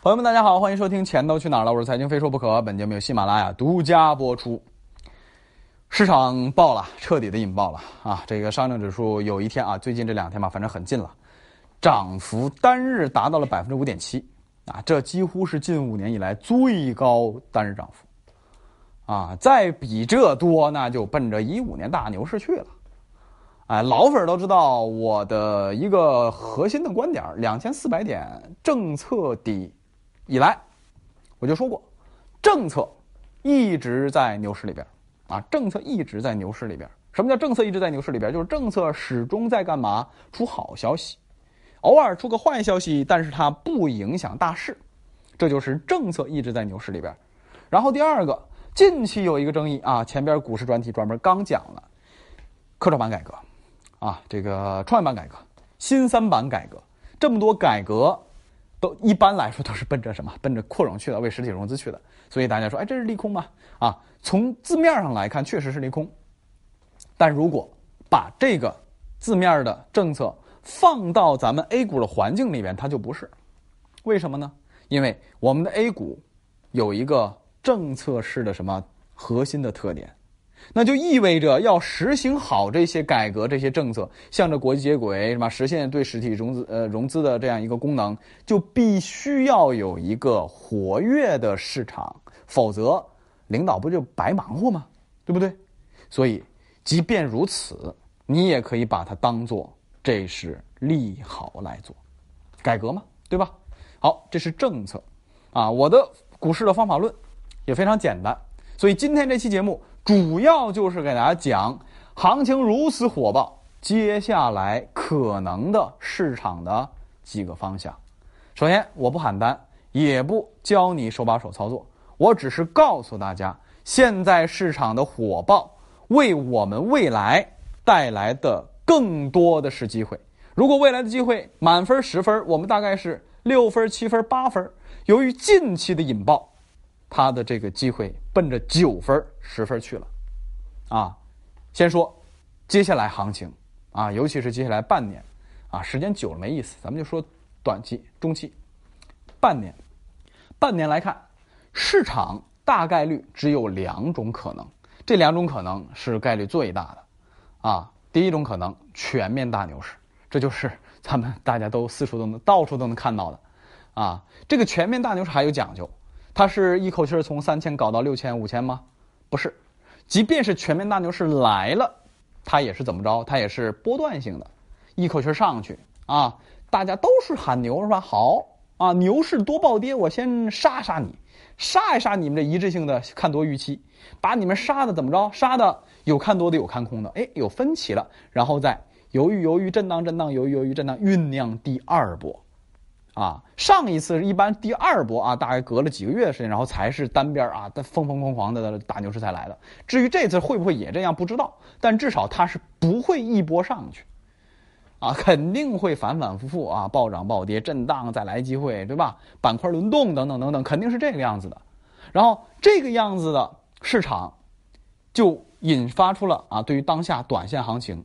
朋友们，大家好，欢迎收听《钱都去哪儿了》，我是财经非说不可。本节目由喜马拉雅独家播出。市场爆了，彻底的引爆了啊！这个上证指数有一天啊，最近这两天吧，反正很近了，涨幅单日达到了百分之五点七啊，这几乎是近五年以来最高单日涨幅啊！再比这多，那就奔着一五年大牛市去了。哎，老粉都知道我的一个核心的观点：两千四百点政策底以来，我就说过，政策一直在牛市里边。啊，政策一直在牛市里边。什么叫政策一直在牛市里边？就是政策始终在干嘛？出好消息，偶尔出个坏消息，但是它不影响大势，这就是政策一直在牛市里边。然后第二个，近期有一个争议啊，前边股市专题专门刚讲了，科创板改革，啊，这个创业板改革，新三板改革，这么多改革，都一般来说都是奔着什么？奔着扩容去的，为实体融资去的。所以大家说，哎，这是利空吗？啊？从字面上来看，确实是利空。但如果把这个字面的政策放到咱们 A 股的环境里边，它就不是。为什么呢？因为我们的 A 股有一个政策式的什么核心的特点，那就意味着要实行好这些改革、这些政策，向着国际接轨，什么实现对实体融资呃融资的这样一个功能，就必须要有一个活跃的市场，否则。领导不就白忙活吗？对不对？所以，即便如此，你也可以把它当做这是利好来做，改革嘛，对吧？好，这是政策，啊，我的股市的方法论也非常简单。所以今天这期节目主要就是给大家讲，行情如此火爆，接下来可能的市场的几个方向。首先，我不喊单，也不教你手把手操作。我只是告诉大家，现在市场的火爆为我们未来带来的更多的是机会。如果未来的机会满分十分，我们大概是六分、七分、八分。由于近期的引爆，他的这个机会奔着九分、十分去了。啊，先说接下来行情啊，尤其是接下来半年啊，时间久了没意思，咱们就说短期、中期、半年。半年来看。市场大概率只有两种可能，这两种可能是概率最大的，啊，第一种可能全面大牛市，这就是咱们大家都四处都能到处都能看到的，啊，这个全面大牛市还有讲究，它是一口气儿从三千搞到六千五千吗？不是，即便是全面大牛市来了，它也是怎么着？它也是波段性的，一口气上去啊，大家都是喊牛是吧？好啊，牛市多暴跌，我先杀杀你。杀一杀你们这一致性的看多预期，把你们杀的怎么着？杀的有看多的，有看空的，哎，有分歧了，然后再犹豫犹豫，震荡震荡，犹豫犹豫，震荡，酝酿第二波，啊，上一次是一般第二波啊，大概隔了几个月的时间，然后才是单边啊，疯疯狂狂的大牛市才来的。至于这次会不会也这样，不知道，但至少它是不会一波上去。啊，肯定会反反复复啊，暴涨暴跌，震荡再来机会，对吧？板块轮动等等等等，肯定是这个样子的。然后这个样子的市场，就引发出了啊，对于当下短线行情，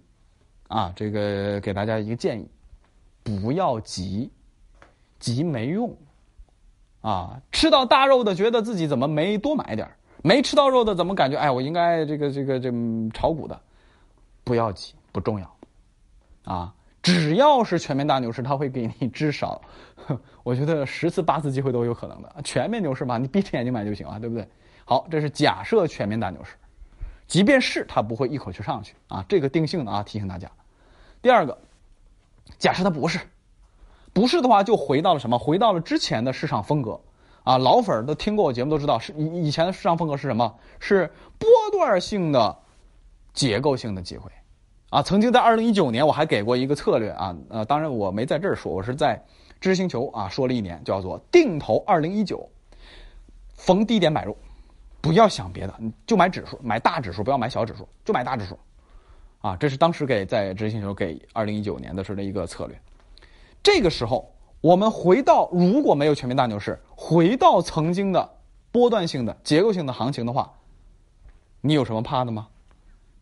啊，这个给大家一个建议：不要急，急没用。啊，吃到大肉的觉得自己怎么没多买点没吃到肉的怎么感觉哎，我应该这个这个这炒股的，不要急，不重要，啊。只要是全面大牛市，它会给你至少，我觉得十次八次机会都有可能的。全面牛市嘛，你闭着眼睛买就行了，对不对？好，这是假设全面大牛市，即便是它不会一口气上去啊，这个定性的啊，提醒大家。第二个，假设它不是，不是的话，就回到了什么？回到了之前的市场风格啊。老粉儿都听过我节目都知道，是以以前的市场风格是什么？是波段性的结构性的机会。啊，曾经在二零一九年，我还给过一个策略啊，呃，当然我没在这儿说，我是在知识星球啊说了一年，叫做定投二零一九，逢低点买入，不要想别的，就买指数，买大指数，不要买小指数，就买大指数，啊，这是当时给在知识星球给二零一九年的时候的一个策略。这个时候，我们回到如果没有全面大牛市，回到曾经的波段性的结构性的行情的话，你有什么怕的吗？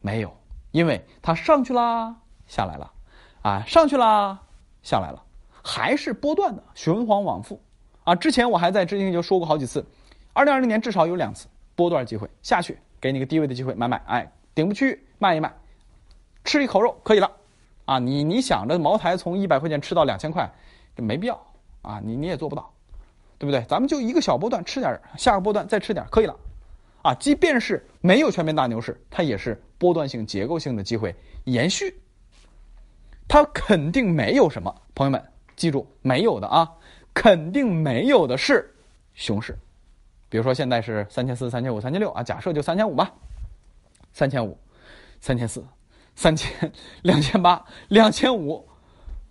没有。因为它上去啦，下来了，啊，上去啦，下来了，还是波段的循环往复，啊，之前我还在之前就说过好几次，二零二零年至少有两次波段机会下去，给你个低位的机会买买，哎，顶部区域卖一卖，吃一口肉可以了，啊，你你想着茅台从一百块钱吃到两千块，这没必要啊，你你也做不到，对不对？咱们就一个小波段吃点，下个波段再吃点可以了，啊，即便是没有全面大牛市，它也是波段性结构性的机会延续，它肯定没有什么，朋友们记住没有的啊。肯定没有的是熊市，比如说现在是三千四、三千五、三千六啊，假设就三千五吧，三千五、三千四、三千、两千八、两千五，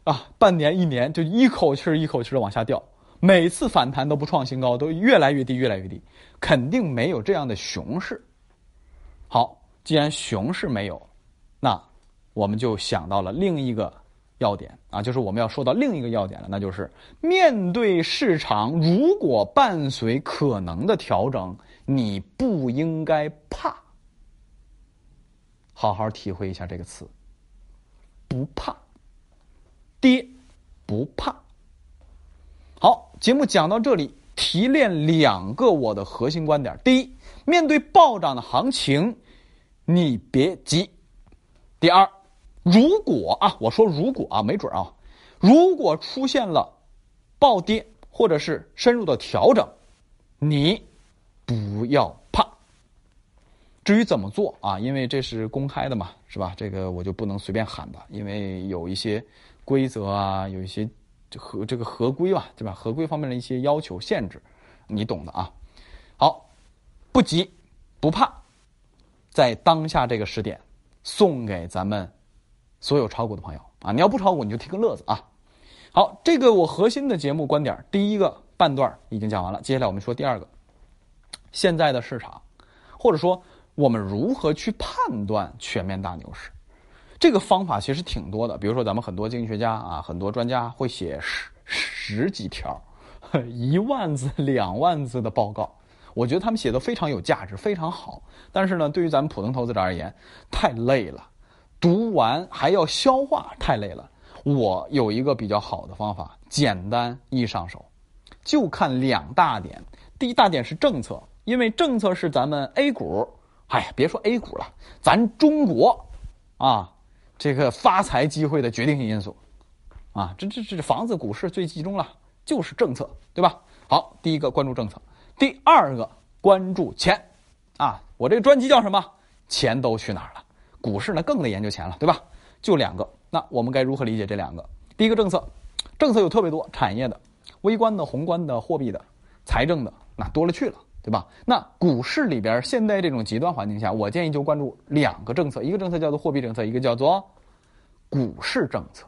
啊，半年一年就一口气儿一口气儿的往下掉，每次反弹都不创新高，都越来越低，越来越低，肯定没有这样的熊市。好，既然熊市没有，那我们就想到了另一个。要点啊，就是我们要说到另一个要点了，那就是面对市场，如果伴随可能的调整，你不应该怕。好好体会一下这个词，不怕，跌不怕。好，节目讲到这里，提炼两个我的核心观点：第一，面对暴涨的行情，你别急；第二。如果啊，我说如果啊，没准啊，如果出现了暴跌或者是深入的调整，你不要。至于怎么做啊，因为这是公开的嘛，是吧？这个我就不能随便喊的，因为有一些规则啊，有一些合这个合规吧，对吧？合规方面的一些要求限制，你懂的啊。好，不急不怕，在当下这个时点，送给咱们。所有炒股的朋友啊，你要不炒股，你就听个乐子啊。好，这个我核心的节目观点，第一个半段已经讲完了，接下来我们说第二个。现在的市场，或者说我们如何去判断全面大牛市？这个方法其实挺多的，比如说咱们很多经济学家啊，很多专家会写十十几条、一万字、两万字的报告，我觉得他们写的非常有价值，非常好。但是呢，对于咱们普通投资者而言，太累了。读完还要消化，太累了。我有一个比较好的方法，简单易上手，就看两大点。第一大点是政策，因为政策是咱们 A 股，哎呀，别说 A 股了，咱中国啊，这个发财机会的决定性因素啊，这这这房子、股市最集中了，就是政策，对吧？好，第一个关注政策，第二个关注钱啊。我这个专辑叫什么？钱都去哪儿了？股市呢更得研究钱了，对吧？就两个，那我们该如何理解这两个？第一个政策，政策有特别多，产业的、微观的、宏观的、货币的、财政的，那多了去了，对吧？那股市里边现在这种极端环境下，我建议就关注两个政策，一个政策叫做货币政策，一个叫做股市政策。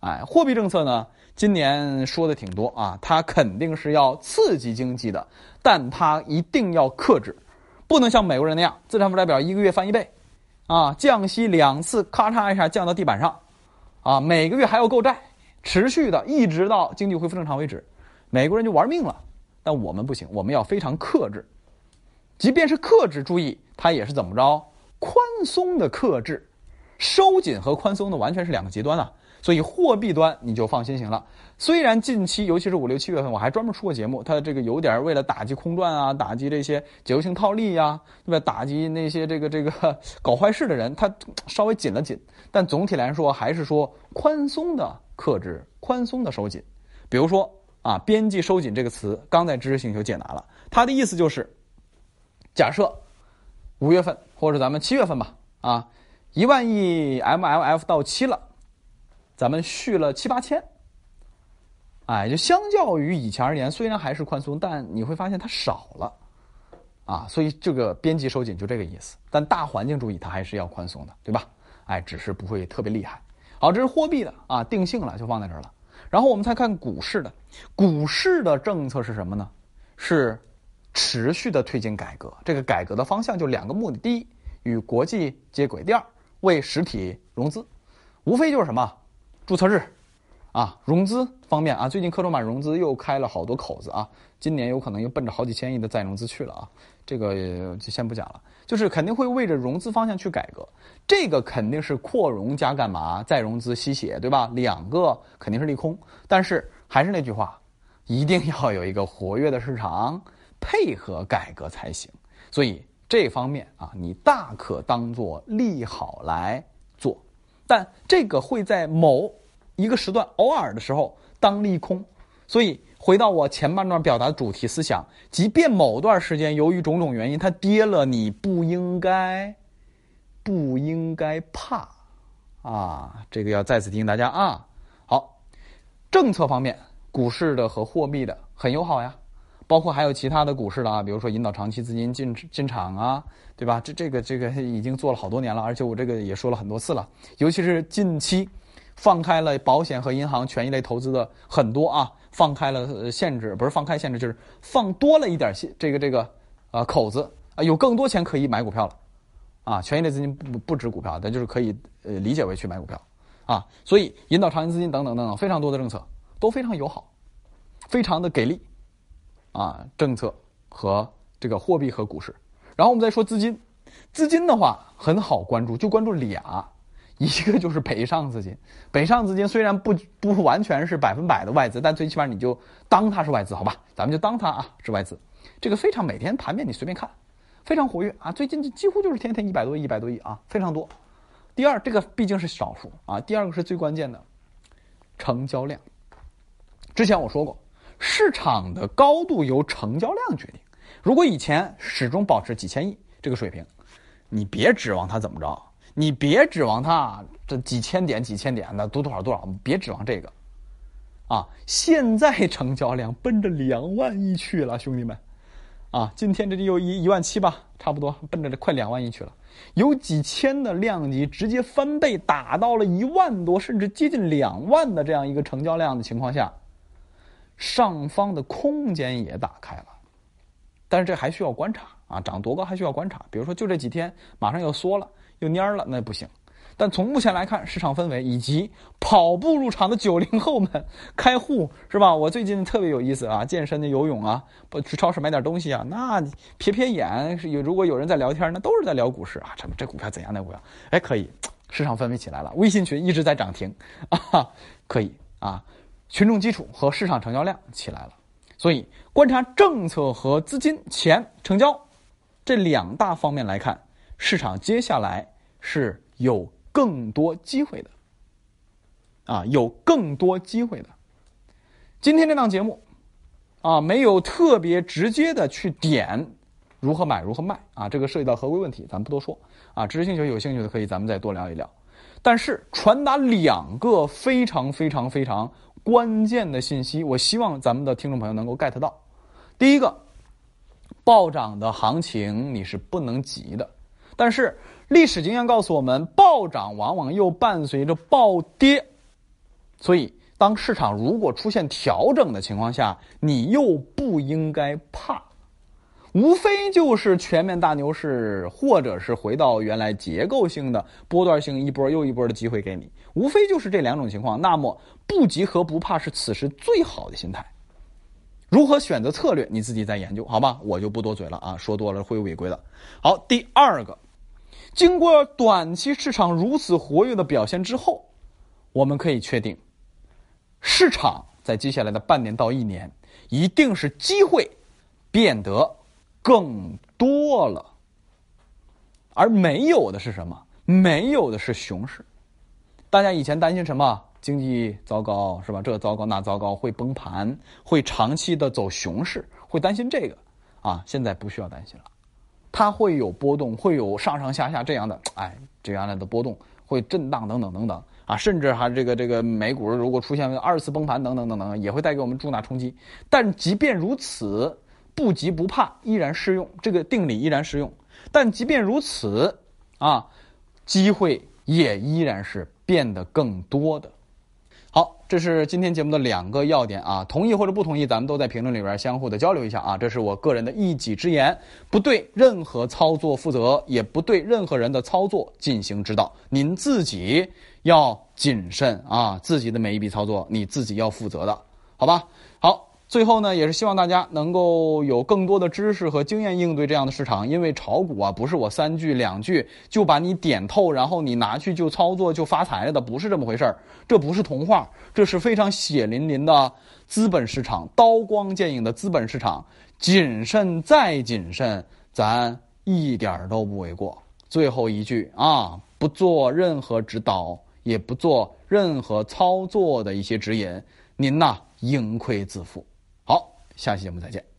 哎，货币政策呢，今年说的挺多啊，它肯定是要刺激经济的，但它一定要克制，不能像美国人那样资产负债表一个月翻一倍。啊，降息两次，咔嚓一下降到地板上，啊，每个月还要购债，持续的一直到经济恢复正常为止，美国人就玩命了。但我们不行，我们要非常克制，即便是克制，注意它也是怎么着，宽松的克制，收紧和宽松的完全是两个极端啊。所以货币端你就放心行了。虽然近期，尤其是五六七月份，我还专门出过节目，它这个有点为了打击空转啊，打击这些结构性套利呀，对吧？打击那些这个这个 搞坏事的人，它 稍微紧了紧。但总体来说，还是说宽松的克制，宽松的收紧。比如说啊，边际收紧这个词，刚在知识星球解答了，它的意思就是，假设五月份或者咱们七月份吧，啊，一万亿 MLF 到期了。咱们续了七八千，哎，就相较于以前而言，虽然还是宽松，但你会发现它少了，啊，所以这个边际收紧就这个意思。但大环境注意，它还是要宽松的，对吧？哎，只是不会特别厉害。好，这是货币的啊，定性了就放在这儿了。然后我们再看股市的，股市的政策是什么呢？是持续的推进改革。这个改革的方向就两个目的：第一，与国际接轨；第二，为实体融资。无非就是什么？注册制，啊，融资方面啊，最近科创板融资又开了好多口子啊，今年有可能又奔着好几千亿的再融资去了啊，这个就先不讲了，就是肯定会为着融资方向去改革，这个肯定是扩容加干嘛，再融资吸血，对吧？两个肯定是利空，但是还是那句话，一定要有一个活跃的市场配合改革才行。所以这方面啊，你大可当做利好来做，但这个会在某一个时段偶尔的时候当利空。所以回到我前半段表达的主题思想，即便某段时间由于种种原因它跌了，你不应该不应该怕啊！这个要再次提醒大家啊。好，政策方面。股市的和货币的很友好呀，包括还有其他的股市的啊，比如说引导长期资金进进场啊，对吧？这这个这个已经做了好多年了，而且我这个也说了很多次了。尤其是近期放开了保险和银行权益类投资的很多啊，放开了限制，不是放开限制，就是放多了一点限这个这个啊口子啊，有更多钱可以买股票了啊，权益类资金不不止股票，但就是可以呃理解为去买股票啊，所以引导长期资金等等等等非常多的政策。都非常友好，非常的给力，啊，政策和这个货币和股市。然后我们再说资金，资金的话很好关注，就关注俩，一个就是北上资金。北上资金虽然不不完全是百分百的外资，但最起码你就当它是外资，好吧？咱们就当它啊是外资。这个非常每天盘面你随便看，非常活跃啊，最近几乎就是天天一百多亿、一百多亿啊，非常多。第二，这个毕竟是少数啊。第二个是最关键的，成交量。之前我说过，市场的高度由成交量决定。如果以前始终保持几千亿这个水平，你别指望它怎么着，你别指望它这几千点、几千点的多多少多少，别指望这个。啊，现在成交量奔着两万亿去了，兄弟们。啊，今天这里有一一万七吧，差不多奔着这快两万亿去了。有几千的量级直接翻倍，打到了一万多，甚至接近两万的这样一个成交量的情况下。上方的空间也打开了，但是这还需要观察啊，涨多高还需要观察。比如说，就这几天马上又缩了，又蔫了，那不行。但从目前来看，市场氛围以及跑步入场的九零后们开户是吧？我最近特别有意思啊，健身的、游泳啊，不去超市买点东西啊，那撇撇眼，有如果有人在聊天，那都是在聊股市啊。这这股票怎样？那股票哎可以，市场氛围起来了。微信群一直在涨停啊，可以啊。群众基础和市场成交量起来了，所以观察政策和资金、钱、成交这两大方面来看，市场接下来是有更多机会的，啊，有更多机会的。今天这档节目，啊，没有特别直接的去点如何买、如何卖，啊，这个涉及到合规问题，咱不多说，啊，知识兴趣有兴趣的可以咱们再多聊一聊。但是传达两个非常非常非常。关键的信息，我希望咱们的听众朋友能够 get 到。第一个，暴涨的行情你是不能急的，但是历史经验告诉我们，暴涨往往又伴随着暴跌，所以当市场如果出现调整的情况下，你又不应该怕。无非就是全面大牛市，或者是回到原来结构性的波段性一波又一波的机会给你，无非就是这两种情况。那么不急和不怕是此时最好的心态。如何选择策略，你自己再研究，好吧？我就不多嘴了啊，说多了会违规的。好，第二个，经过短期市场如此活跃的表现之后，我们可以确定，市场在接下来的半年到一年，一定是机会变得。更多了，而没有的是什么？没有的是熊市。大家以前担心什么？经济糟糕是吧？这糟糕那糟糕，会崩盘，会长期的走熊市，会担心这个啊？现在不需要担心了，它会有波动，会有上上下下这样的，哎，这样的波动会震荡等等等等啊，甚至还这个这个美股如果出现二次崩盘等等等等，也会带给我们重大冲击。但即便如此。不急不怕依然适用，这个定理依然适用。但即便如此，啊，机会也依然是变得更多的。好，这是今天节目的两个要点啊，同意或者不同意，咱们都在评论里边相互的交流一下啊。这是我个人的一己之言，不对任何操作负责，也不对任何人的操作进行指导。您自己要谨慎啊，自己的每一笔操作你自己要负责的，好吧？好。最后呢，也是希望大家能够有更多的知识和经验应对这样的市场，因为炒股啊，不是我三句两句就把你点透，然后你拿去就操作就发财了的，不是这么回事儿。这不是童话，这是非常血淋淋的资本市场，刀光剑影的资本市场。谨慎再谨慎，咱一点都不为过。最后一句啊，不做任何指导，也不做任何操作的一些指引，您呐，盈亏自负。下期节目再见。